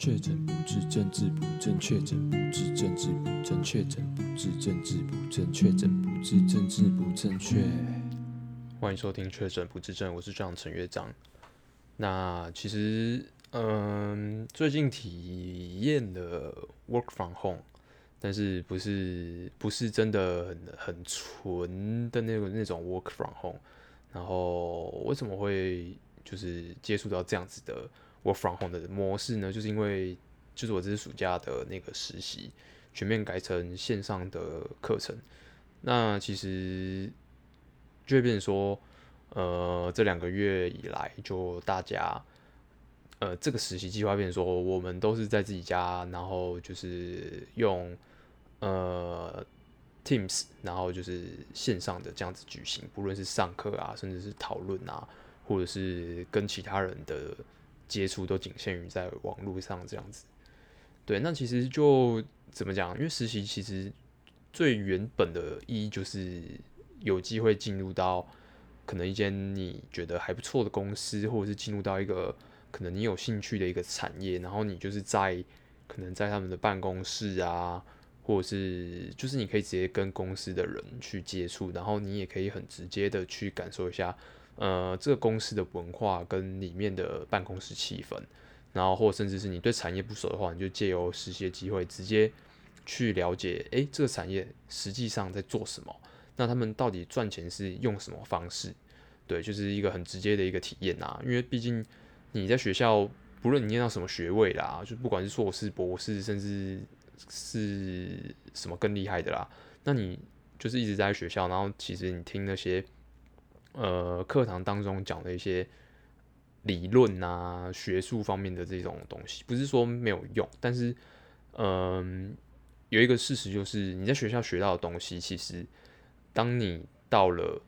确诊不治，政治不正确；确诊不治，政治不正确；确诊不治，政治不正确；确诊不治，政治不正确。欢迎收听《确诊不治症》，我是这样陈乐章。那其实，嗯，最近体验了 work from home，但是不是不是真的很很纯的那种那种 work from home。然后为什么会就是接触到这样子的我 from home 的模式呢，就是因为就是我这次暑假的那个实习全面改成线上的课程，那其实就会变成说，呃，这两个月以来，就大家呃这个实习计划变说，我们都是在自己家，然后就是用呃 Teams，然后就是线上的这样子举行，不论是上课啊，甚至是讨论啊，或者是跟其他人的。接触都仅限于在网络上这样子，对，那其实就怎么讲？因为实习其实最原本的意义就是有机会进入到可能一间你觉得还不错的公司，或者是进入到一个可能你有兴趣的一个产业，然后你就是在可能在他们的办公室啊，或者是就是你可以直接跟公司的人去接触，然后你也可以很直接的去感受一下。呃，这个公司的文化跟里面的办公室气氛，然后或甚至是你对产业不熟的话，你就借由实习的机会直接去了解，诶，这个产业实际上在做什么？那他们到底赚钱是用什么方式？对，就是一个很直接的一个体验啊。因为毕竟你在学校，不论你念到什么学位啦，就不管是硕士、博士，甚至是什么更厉害的啦，那你就是一直在学校，然后其实你听那些。呃，课堂当中讲的一些理论啊，学术方面的这种东西，不是说没有用，但是，嗯，有一个事实就是，你在学校学到的东西，其实当你到了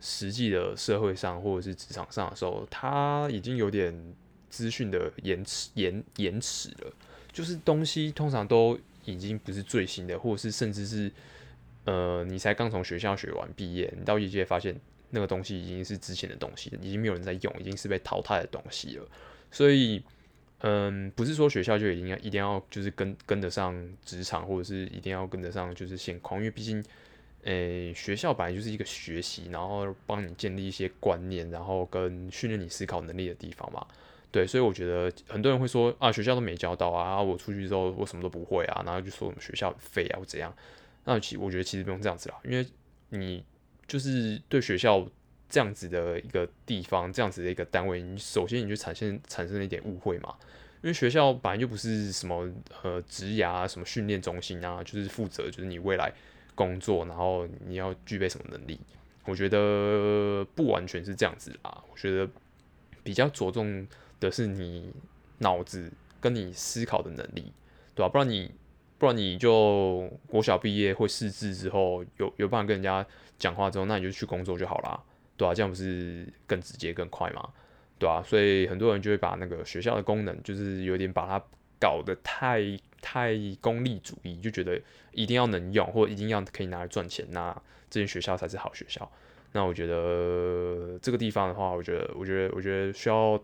实际的社会上或者是职场上的时候，它已经有点资讯的延迟、延延迟了。就是东西通常都已经不是最新的，或者是甚至是，呃，你才刚从学校学完毕业，你到业界发现。那个东西已经是之前的东西，已经没有人在用，已经是被淘汰的东西了。所以，嗯，不是说学校就一定要一定要就是跟跟得上职场，或者是一定要跟得上就是现况，因为毕竟，诶、学校本来就是一个学习，然后帮你建立一些观念，然后跟训练你思考能力的地方嘛。对，所以我觉得很多人会说啊，学校都没教到啊，我出去之后我什么都不会啊，然后就说我们学校很废啊，或怎样。那其我觉得其实不用这样子啦，因为你。就是对学校这样子的一个地方，这样子的一个单位，你首先你就产生产生了一点误会嘛。因为学校本来就不是什么呃职涯啊，什么训练中心啊，就是负责就是你未来工作，然后你要具备什么能力。我觉得不完全是这样子啊，我觉得比较着重的是你脑子跟你思考的能力，对吧？不然你不然你就国小毕业会识字之后，有有办法跟人家。讲话之后，那你就去工作就好啦，对啊，这样不是更直接更快吗？对啊，所以很多人就会把那个学校的功能，就是有点把它搞得太太功利主义，就觉得一定要能用，或一定要可以拿来赚钱，那这间学校才是好学校。那我觉得这个地方的话，我觉得，我觉得，我觉得需要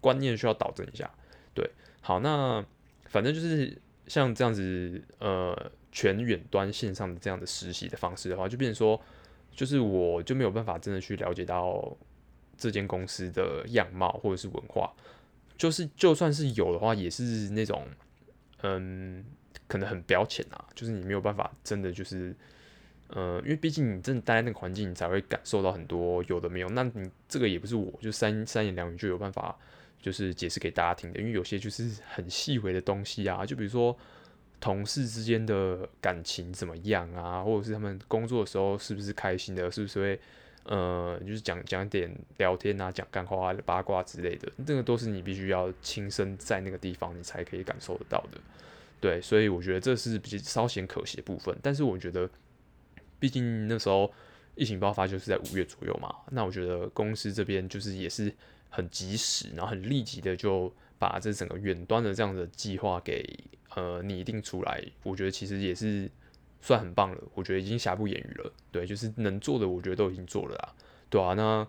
观念需要导正一下。对，好，那反正就是像这样子，呃，全远端线上的这样的实习的方式的话，就变成说。就是我就没有办法真的去了解到这间公司的样貌或者是文化，就是就算是有的话，也是那种嗯，可能很表浅啊，就是你没有办法真的就是，呃，因为毕竟你真的待在那个环境，你才会感受到很多有的没有。那你这个也不是我就三三言两语就有办法就是解释给大家听的，因为有些就是很细微的东西啊，就比如说。同事之间的感情怎么样啊？或者是他们工作的时候是不是开心的？是不是会呃，就是讲讲点聊天啊，讲干话、八卦之类的？这个都是你必须要亲身在那个地方，你才可以感受得到的。对，所以我觉得这是比较稍显可惜的部分。但是我觉得，毕竟那时候疫情爆发就是在五月左右嘛，那我觉得公司这边就是也是很及时，然后很立即的就把这整个远端的这样的计划给。呃，拟定出来，我觉得其实也是算很棒了。我觉得已经瑕不掩瑜了。对，就是能做的，我觉得都已经做了啦。对啊，那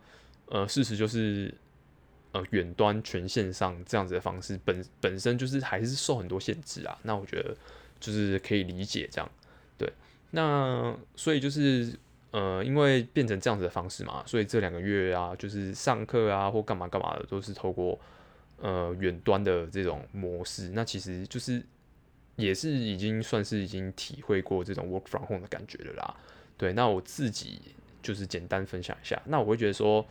呃，事实就是，呃远端全线上这样子的方式本本身就是还是受很多限制啊。那我觉得就是可以理解这样，对。那所以就是呃，因为变成这样子的方式嘛，所以这两个月啊，就是上课啊或干嘛干嘛的，都是透过呃远端的这种模式。那其实就是也是已经算是已经体会过这种 work from home 的感觉了啦。对，那我自己就是简单分享一下。那我会觉得说，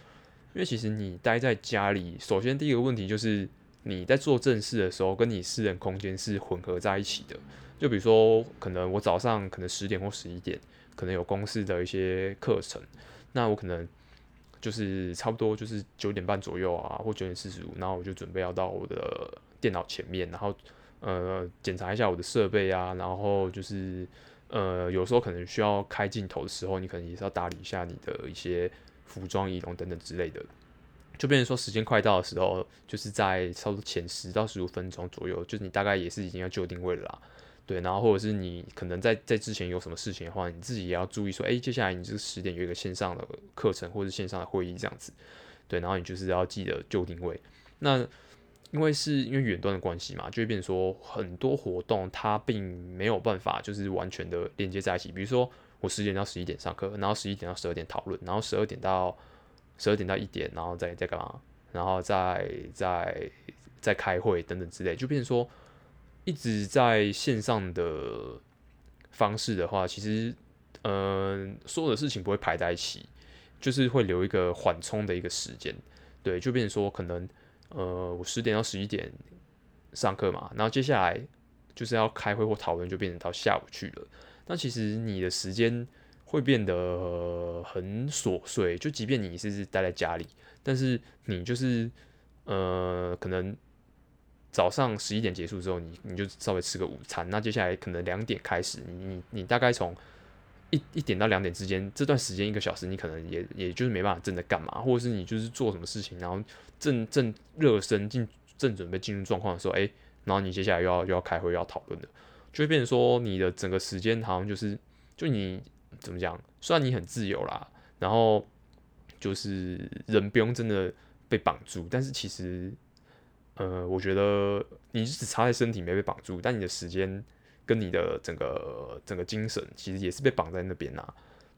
因为其实你待在家里，首先第一个问题就是你在做正事的时候，跟你私人空间是混合在一起的。就比如说，可能我早上可能十点或十一点，可能有公司的一些课程，那我可能就是差不多就是九点半左右啊，或九点四十五，然后我就准备要到我的电脑前面，然后呃检查一下我的设备啊，然后就是呃有时候可能需要开镜头的时候，你可能也是要打理一下你的一些服装仪容等等之类的，就变成说时间快到的时候，就是在差不多前十到十五分钟左右，就是你大概也是已经要就定位了啦。对，然后或者是你可能在在之前有什么事情的话，你自己也要注意说，哎，接下来你这个十点有一个线上的课程或者线上的会议这样子，对，然后你就是要记得就定位。那因为是因为远端的关系嘛，就会变成说很多活动它并没有办法就是完全的连接在一起。比如说我十点到十一点上课，然后十一点到十二点讨论，然后十二点到十二点到一点，然后再再干嘛，然后再再再开会等等之类，就变成说。一直在线上的方式的话，其实，嗯、呃，所有的事情不会排在一起，就是会留一个缓冲的一个时间，对，就变成说可能，呃，我十点到十一点上课嘛，然后接下来就是要开会或讨论，就变成到下午去了。那其实你的时间会变得很琐碎，就即便你是待在家里，但是你就是，呃，可能。早上十一点结束之后，你你就稍微吃个午餐。那接下来可能两点开始，你你大概从一一点到两点之间这段时间一个小时，你可能也也就是没办法真的干嘛，或者是你就是做什么事情，然后正正热身进正准备进入状况的时候，哎、然后你接下来又要又要开会要讨论的，就会变成说你的整个时间好像就是就你怎么讲？虽然你很自由啦，然后就是人不用真的被绑住，但是其实。呃，我觉得你只差在身体没被绑住，但你的时间跟你的整个整个精神其实也是被绑在那边呐、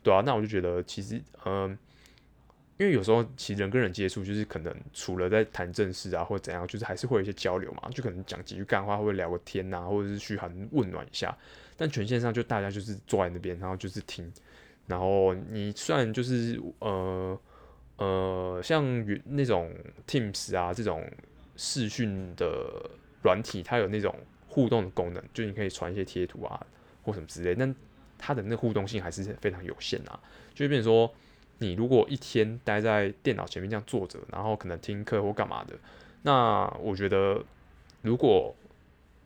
对啊，那我就觉得其实，嗯、因为有时候其实人跟人接触，就是可能除了在谈正事啊或者怎样，就是还是会有一些交流嘛，就可能讲几句干话，或者聊个天呐、或者是嘘寒问暖一下。但权限上就大家就是坐在那边，然后就是听，然后你虽然就是呃呃，像那种 Teams 啊这种。视讯的软体，它有那种互动的功能，就你可以传一些贴图啊，或什么之类，但它的那互动性还是非常有限啊。就变成说，你如果一天待在电脑前面这样坐着，然后可能听课或干嘛的，那我觉得如果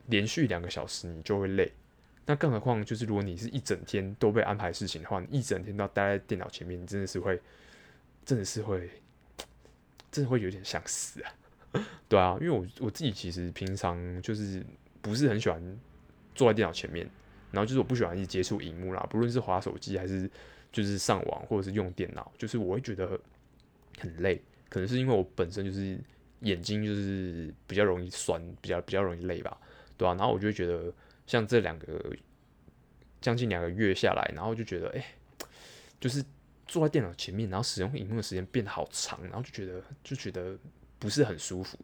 连续两个小时你就会累。那更何况就是如果你是一整天都被安排事情的话，你一整天都待在电脑前面，你真的是会，真的是会，真的会有点想死啊。对啊，因为我我自己其实平常就是不是很喜欢坐在电脑前面，然后就是我不喜欢一直接触荧幕啦，不论是滑手机还是就是上网或者是用电脑，就是我会觉得很累，可能是因为我本身就是眼睛就是比较容易酸，比较比较容易累吧，对啊，然后我就觉得像这两个将近两个月下来，然后就觉得哎、就是坐在电脑前面，然后使用荧幕的时间变得好长，然后就觉得就觉得。不是很舒服，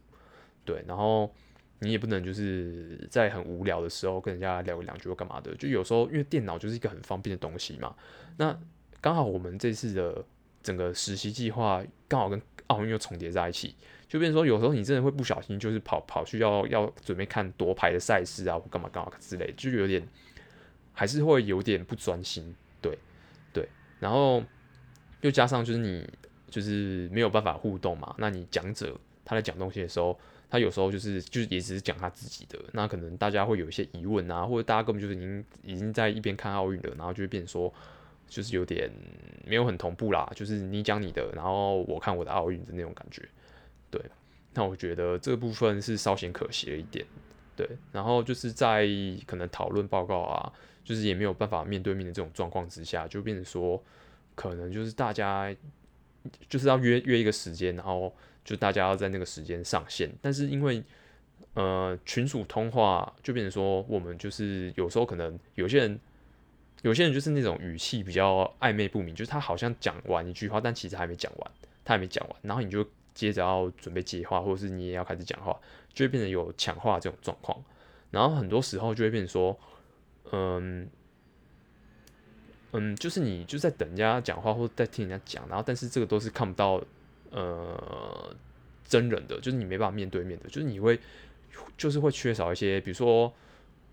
对，然后你也不能就是在很无聊的时候跟人家聊两句或干嘛的，就有时候因为电脑就是一个很方便的东西嘛。那刚好我们这次的整个实习计划刚好跟奥运又重叠在一起，就变说有时候你真的会不小心就是跑跑去要要准备看夺牌的赛事啊或干嘛干嘛之类，就有点还是会有点不专心，对对，然后又加上就是你。就是没有办法互动嘛，那你讲者他在讲东西的时候，他有时候就是就是也只是讲他自己的，那可能大家会有一些疑问啊，或者大家根本就是已经已经在一边看奥运了，然后就变说就是有点没有很同步啦，就是你讲你的，然后我看我的奥运的那种感觉，对，那我觉得这部分是稍显可惜了一点，对，然后就是在可能讨论报告啊，就是也没有办法面对面的这种状况之下，就变成说可能就是大家。就是要约约一个时间，然后就大家要在那个时间上线。但是因为呃群组通话，就变成说我们就是有时候可能有些人，有些人就是那种语气比较暧昧不明，就是他好像讲完一句话，但其实还没讲完，他还没讲完，然后你就接着要准备接话，或者是你也要开始讲话，就会变成有抢话这种状况。然后很多时候就会变成说，嗯。嗯，就是你就在等人家讲话，或者在听人家讲，然后但是这个都是看不到呃真人的，就是你没办法面对面的，就是你会就是会缺少一些，比如说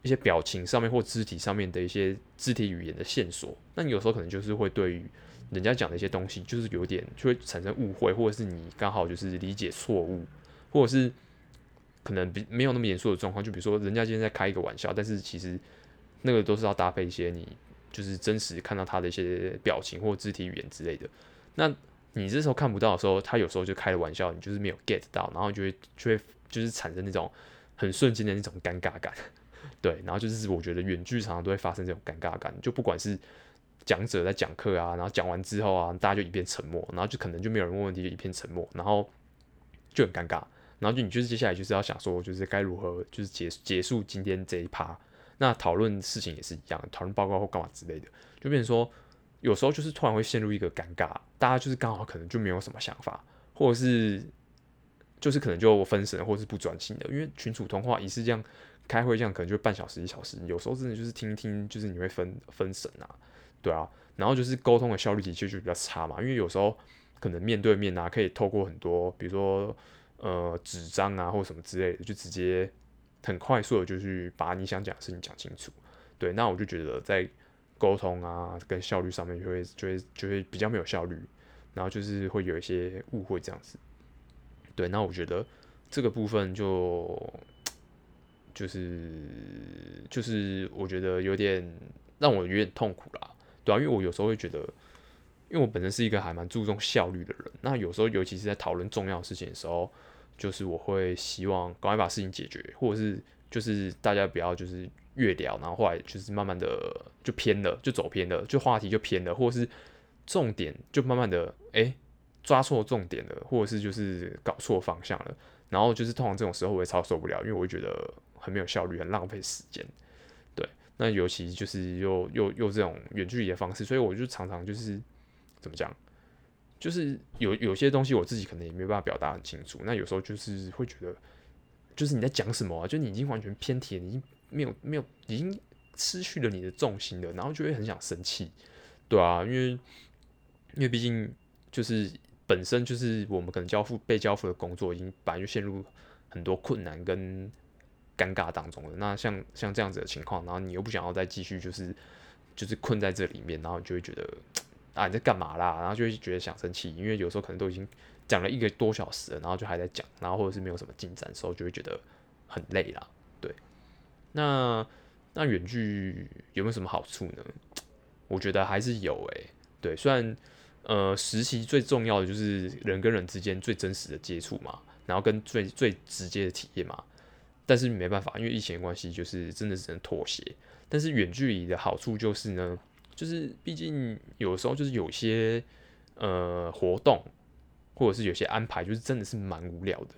一些表情上面或肢体上面的一些肢体语言的线索。那你有时候可能就是会对于人家讲的一些东西，就是有点就会产生误会，或者是你刚好就是理解错误，或者是可能比没有那么严肃的状况。就比如说人家今天在开一个玩笑，但是其实那个都是要搭配一些你。就是真实看到他的一些表情或肢体语言之类的，那你这时候看不到的时候，他有时候就开了玩笑，你就是没有 get 到，然后就会就会就是产生那种很瞬间的那种尴尬感，对，然后就是我觉得远距常常都会发生这种尴尬感，就不管是讲者在讲课啊，然后讲完之后啊，大家就一片沉默，然后就可能就没有人问问题，就一片沉默，然后就很尴尬，然后就你就是接下来就是要想说，就是该如何就是结结束今天这一趴。那讨论事情也是一样，讨论报告或干嘛之类的，就变成说，有时候就是突然会陷入一个尴尬，大家就是刚好可能就没有什么想法，或者是就是可能就分神，或者是不专心的，因为群组通话也是这样，开会这样可能就半小时一小时，有时候真的就是听听，就是你会分分神啊，对啊，然后就是沟通的效率的确就比较差嘛，因为有时候可能面对面啊，可以透过很多，比如说呃纸张啊或什么之类的，就直接。很快速的就去把你想讲的事情讲清楚，对，那我就觉得在沟通啊跟效率上面就会就会就会比较没有效率，然后就是会有一些误会这样子，对，那我觉得这个部分就就是就是我觉得有点让我有点痛苦啦，对啊，因为我有时候会觉得，因为我本身是一个还蛮注重效率的人，那有时候尤其是在讨论重要的事情的时候。就是我会希望赶快把事情解决，或者是就是大家不要就是越聊，然后后来就是慢慢的就偏了，就走偏了，就话题就偏了，或者是重点就慢慢的哎、抓错重点了，或者是就是搞错方向了，然后就是通常这种时候我也超受不了，因为我会觉得很没有效率，很浪费时间。对，那尤其就是又又又这种远距离的方式，所以我就常常就是怎么讲？就是有有些东西我自己可能也没办法表达很清楚，那有时候就是会觉得，就是你在讲什么啊？就你已经完全偏题了，你已经没有没有，已经失去了你的重心了，然后就会很想生气，对啊，因为因为毕竟就是本身就是我们可能交付被交付的工作已经本来就陷入很多困难跟尴尬当中了，那像像这样子的情况，然后你又不想要再继续就是就是困在这里面，然后你就会觉得。啊，你在干嘛啦？然后就会觉得想生气，因为有时候可能都已经讲了一个多小时了，然后就还在讲，然后或者是没有什么进展的时候，就会觉得很累啦。对，那那远距有没有什么好处呢？我觉得还是有诶、对，虽然呃实习最重要的就是人跟人之间最真实的接触嘛，然后跟最最直接的体验嘛，但是没办法，因为疫情的关系，就是真的只能妥协。但是远距离的好处就是呢。就是，毕竟有时候就是有些呃活动，或者是有些安排，就是真的是蛮无聊的。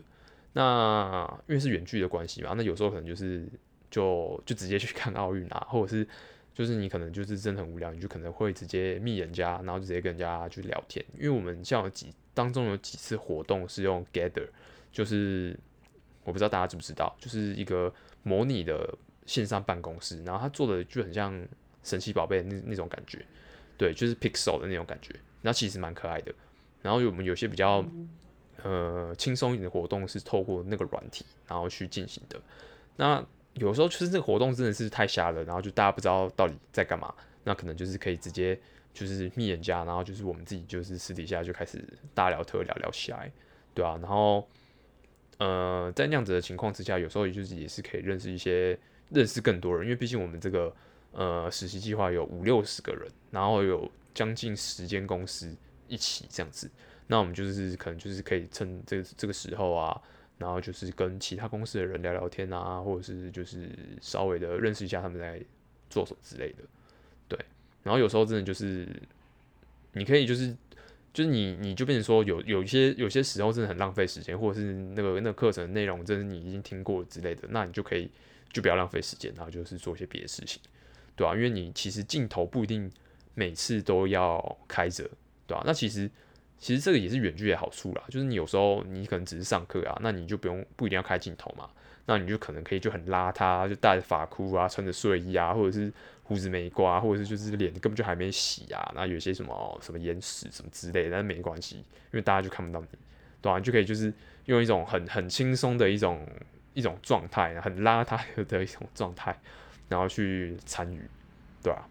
那因为是远距的关系嘛，那有时候可能就是就就直接去看奥运啊，或者是就是你可能就是真的很无聊，你就可能会直接密人家，然后就直接跟人家去聊天。因为我们像有几当中有几次活动是用 Gather，就是我不知道大家知不知道，就是一个模拟的线上办公室，然后他做的就很像。神奇宝贝那那种感觉，对，就是 Pixel 的那种感觉，那其实蛮可爱的。然后我们有些比较呃轻松一点的活动是透过那个软体然后去进行的。那有时候就是这个活动真的是太瞎了，然后就大家不知道到底在干嘛，那可能就是可以直接就是密人家，然后就是我们自己就是私底下就开始大聊特聊聊起来，对啊，然后呃在那样子的情况之下，有时候也就是也是可以认识一些认识更多人，因为毕竟我们这个。呃，实习计划有五六十个人，然后有将近十间公司一起这样子。那我们就是可能就是可以趁这个这个时候啊，然后就是跟其他公司的人聊聊天啊，或者是就是稍微的认识一下他们在做什么之类的。对，然后有时候真的就是你可以就是就是你你就变成说有有一些有些时候真的很浪费时间，或者是那个那个课程内容真的你已经听过之类的，那你就可以就不要浪费时间，然后就是做一些别的事情，对、啊？因为你其实镜头不一定每次都要开着，对吧、啊？那其实其实这个也是远距的好处啦，就是你有时候你可能只是上课啊，那你就不用不一定要开镜头嘛，那你就可能可以就很邋遢，就戴着发箍啊，穿着睡衣啊，或者是。胡子没刮，或者是就是脸根本就还没洗啊，那有些什么什么眼屎什么之类的，但是没关系，因为大家就看不到你，对吧、啊？就可以就是用一种很很轻松的一种一种状态，很邋遢的一种状态，然后去参与，对吧、啊？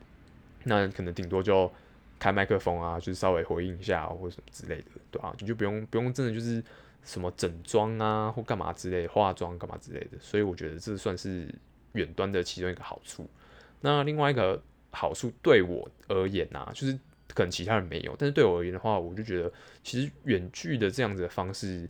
那可能顶多就开麦克风啊，就是稍微回应一下或者什么之类的，对吧、啊？你就不用不用真的就是什么整装啊或干嘛之类，化妆干嘛之类的，所以我觉得这算是远端的其中一个好处。那另外一个好处对我而言、啊，就是可能其他人没有，但是对我而言的话，我就觉得其实远距的这样子的方式，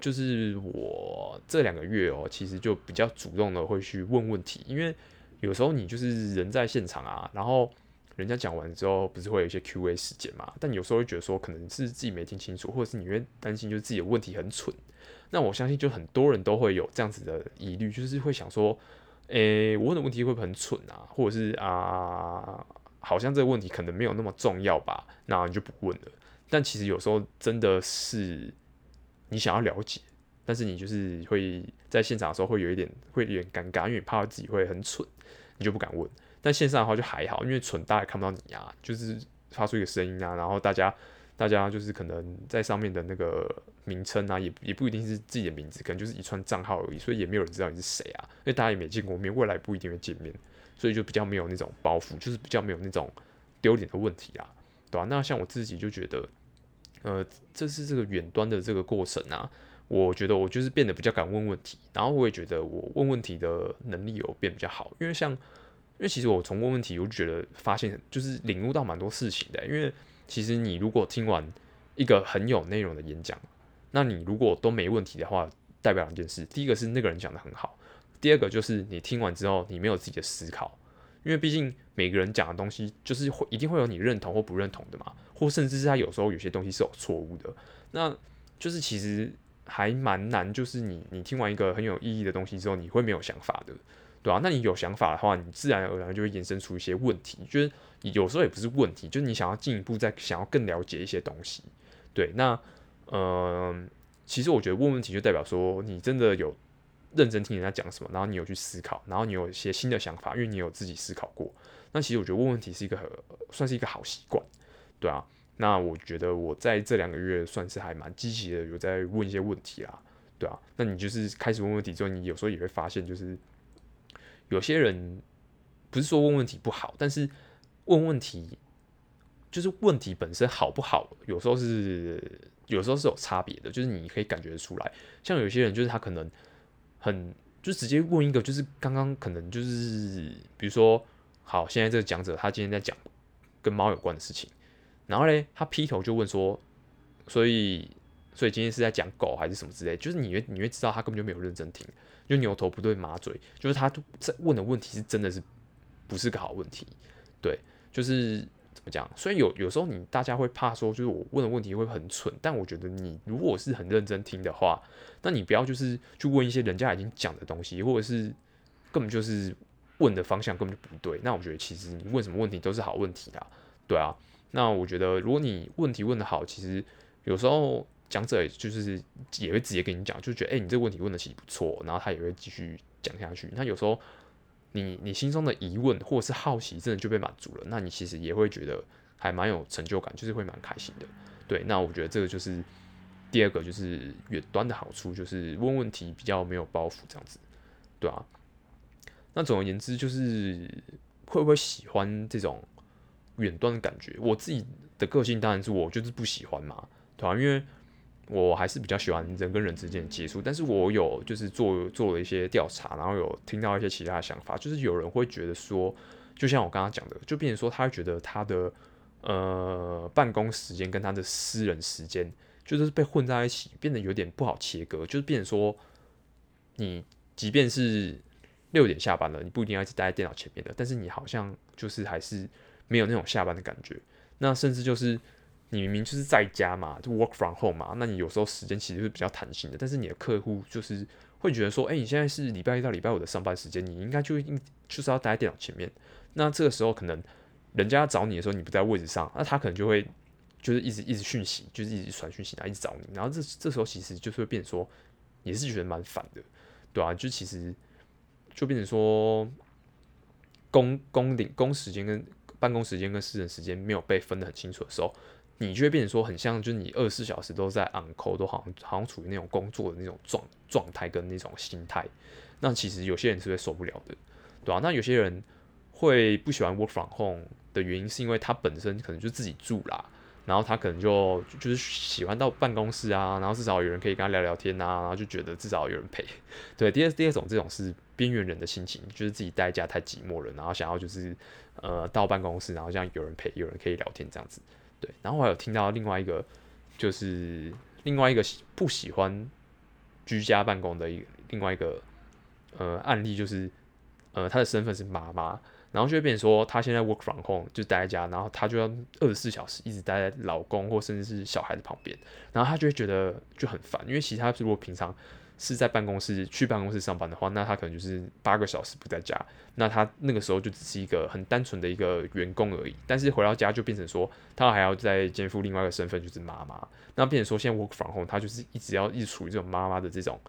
就是我这两个月哦、其实就比较主动的会去问问题，因为有时候你就是人在现场啊，然后人家讲完之后，不是会有一些 Q&A 时间嘛？但有时候会觉得说，可能是自己没听清楚，或者是你会担心就是自己的问题很蠢。那我相信就很多人都会有这样子的疑虑，就是会想说。诶、我问的问题会不会很蠢啊？或者是啊，好像这个问题可能没有那么重要吧？那你就不问了。但其实有时候真的是你想要了解，但是你就是会在现场的时候会有一点会有点尴尬，因为你怕自己会很蠢，你就不敢问。但线上的话就还好，因为蠢大家看不到你啊，就是发出一个声音啊，然后大家。大家就是可能在上面的那个名称啊，也也不一定是自己的名字，可能就是一串账号而已，所以也没有人知道你是谁啊，因为大家也没见过面，未来不一定会见面，所以就比较没有那种包袱，就是比较没有那种丢脸的问题啊，对吧？那像我自己就觉得，呃，这是这个远端的这个过程啊，我觉得我就是变得比较敢问问题，然后我也觉得我问问题的能力有变比较好，因为像，因为其实我从问问题，我就觉得发现就是领悟到蛮多事情的，因为。其实你如果听完一个很有内容的演讲，那你如果都没问题的话，代表两件事：第一个是那个人讲得很好；第二个就是你听完之后你没有自己的思考，因为毕竟每个人讲的东西就是会一定会有你认同或不认同的嘛，或甚至是他有时候有些东西是有错误的，那就是其实还蛮难，就是你你听完一个很有意义的东西之后，你会没有想法的。对啊，那你有想法的话，你自然而然就会衍生出一些问题。就是有时候也不是问题，就是你想要进一步再想要更了解一些东西。对，那嗯、其实我觉得问问题就代表说你真的有认真听人家讲什么，然后你有去思考，然后你有一些新的想法，因为你有自己思考过。那其实我觉得问问题是一个很算是一个好习惯。对啊，那我觉得我在这两个月算是还蛮积极的，有在问一些问题啦。对啊，那你就是开始问问题之后，你有时候也会发现就是。有些人不是说问问题不好，但是问问题就是问题本身好不好，有时候是有时候是有差别的，就是你可以感觉得出来。像有些人就是他可能很就直接问一个，就是刚刚可能就是比如说，好，现在这个讲者他今天在讲跟猫有关的事情，然后嘞他劈头就问说，所以所以今天是在讲狗还是什么之类，就是你会你会知道他根本就没有认真听。就牛头不对马嘴，就是他在问的问题是真的是不是个好问题，对，就是怎么讲？所以有有时候你大家会怕说，就是我问的问题会很蠢，但我觉得你如果是很认真听的话，那你不要就是去问一些人家已经讲的东西，或者是根本就是问的方向根本就不对。那我觉得其实你问什么问题都是好问题啦，对啊。那我觉得如果你问题问得好，其实有时候。讲者就是也会直接跟你讲，就觉得哎、你这个问题问得其实不错，然后他也会继续讲下去。那有时候你你心中的疑问或者是好奇，真的就被满足了，那你其实也会觉得还蛮有成就感，就是会蛮开心的。对，那我觉得这个就是第二个，就是远端的好处，就是问问题比较没有包袱，这样子，对啊。那总而言之，就是会不会喜欢这种远端的感觉？我自己的个性当然是我就是不喜欢嘛，对啊，因为。我还是比较喜欢人跟人之间的接触，但是我有就是做做了一些调查，然后有听到一些其他的想法，就是有人会觉得说，就像我刚刚讲的，就变成说他会觉得他的呃办公时间跟他的私人时间就是被混在一起，变得有点不好切割，就是变成说你即便是六点下班了，你不一定要一直待在电脑前面的，但是你好像就是还是没有那种下班的感觉，那甚至就是。你明明就是在家嘛，就 work from home 嘛，那你有时候时间其实是比较弹性的，但是你的客户就是会觉得说，哎、你现在是礼拜一到礼拜五的上班时间，你应该就应就是要待在电脑前面。那这个时候可能人家找你的时候，你不在位置上，那他可能就会就是一直一直讯息，就是一直传讯息，然后一直找你，然后这这时候其实就是会变说，也是觉得蛮烦的，对啊，就其实就变成说工工领工时间跟办公时间跟私人时间没有被分得很清楚的时候。你就会变成说，很像，就是你二十四小时都在 on call，都好像好像处于那种工作的那种状状态跟那种心态。那其实有些人是会受不了的，对吧、啊？那有些人会不喜欢 work from home 的原因，是因为他本身可能就自己住啦，然后他可能就就是喜欢到办公室啊，然后至少有人可以跟他聊聊天啊，然后就觉得至少有人陪。对，第二第二种这种是边缘人的心情，就是自己待家太寂寞了，然后想要就是呃到办公室，然后这样有人陪，有人可以聊天这样子。对，然后我还有听到另外一个，就是另外一个不喜欢居家办公的一另外一个呃案例，就是呃他的身份是妈妈，然后就会变成说他现在 work from home 就待在家，然后他就要二十四小时一直待在老公或甚至是小孩的旁边，然后他就会觉得就很烦，因为其他如果平常。是在办公室去办公室上班的话，那他可能就是八个小时不在家，那他那个时候就只是一个很单纯的一个员工而已。但是回到家就变成说，他还要再肩负另外一个身份，就是妈妈。那变成说，现在 work from home，他就是一直要一直处于这种妈妈的这种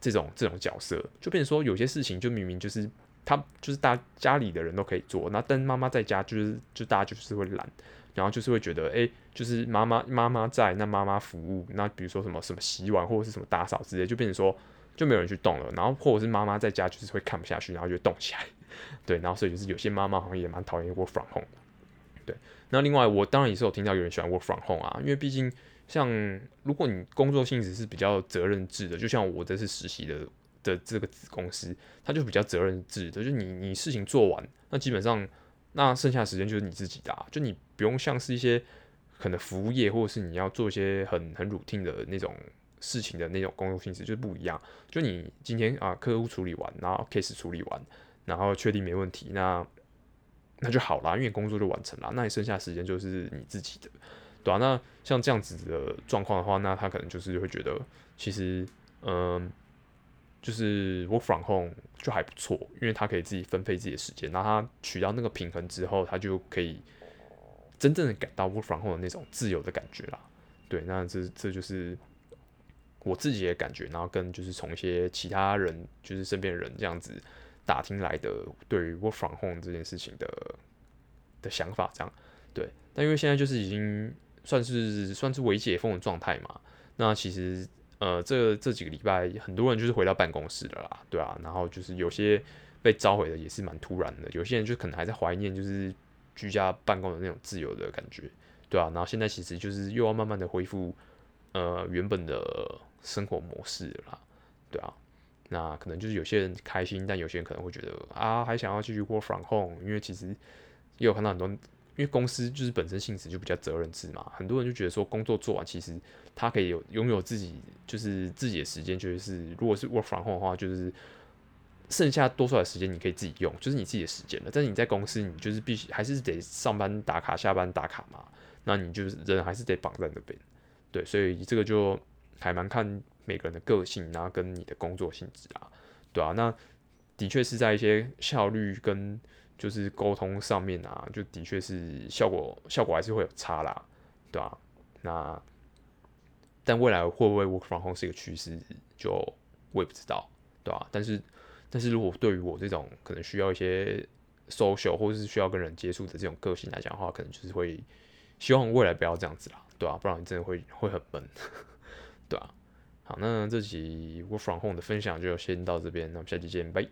这种这种角色，就变成说有些事情就明明就是他就是大家里的人都可以做，那但妈妈在家就是就大家就是会懒。然后就是会觉得，哎、就是妈妈妈妈在，那妈妈服务，那比如说什么什么洗碗或者是什么打扫之类，就变成说就没有人去动了。然后或者是妈妈在家就是会看不下去，然后就动起来，对。然后所以就是有些妈妈好像也蛮讨厌 work from home，对。那另外我当然也是有听到有人喜欢 work from home 啊，因为毕竟像如果你工作性质是比较责任制的，就像我这次实习的的这个子公司，它就比较责任制的，就你你事情做完，那基本上。那剩下的时间就是你自己的啊，就你不用像是一些可能服务业，或者是你要做一些很很 routine 的那种事情的那种工作性质，就是不一样。就你今天啊，客户处理完，然后 case 处理完，然后确定没问题，那那就好啦，因为工作就完成了。那你剩下时间就是你自己的，对啊，那像这样子的状况的话，那他可能就是会觉得，其实嗯。就是 work from home 就还不错，因为他可以自己分配自己的时间，然后他取到那个平衡之后，他就可以真正的感到 work from home 的那种自由的感觉啦。对，那这这就是我自己的感觉，然后跟就是从一些其他人，就是身边人这样子打听来的，对于 work from home 这件事情的的想法，这样对。但因为现在就是已经算是算是微解封的状态嘛，那其实。呃，这这几个礼拜，很多人就是回到办公室了啦，对啊，然后就是有些被召回的也是蛮突然的，有些人就可能还在怀念就是居家办公的那种自由的感觉，对啊，然后现在其实就是又要慢慢的恢复呃原本的生活模式了啦，对啊，那可能就是有些人开心，但有些人可能会觉得啊，还想要继续 work from home，因为其实也有看到很多。因为公司就是本身性质就比较责任制嘛，很多人就觉得说工作做完，其实他可以有拥有自己就是自己的时间，就是如果是 work from home 的话，就是剩下多出来的时间你可以自己用，就是你自己的时间了。但是你在公司，你就是必须还是得上班打卡，下班打卡嘛，那你就是人还是得绑在那边。对，所以这个就还蛮看每个人的个性，然后跟你的工作性质啊，对啊，那的确是在一些效率跟。就是沟通上面啊，就的确是效果效果还是会有差啦，对、啊？那但未来会不会 work from home 是一个趋势，就我也不知道，对、啊？但是但是如果对于我这种可能需要一些 social 或者是需要跟人接触的这种个性来讲的话，可能就是会希望未来不要这样子啦，对吧、啊？不然你真的会会很闷，对吧、啊？好，那这集 work from home 的分享就先到这边，那我们下期见，拜。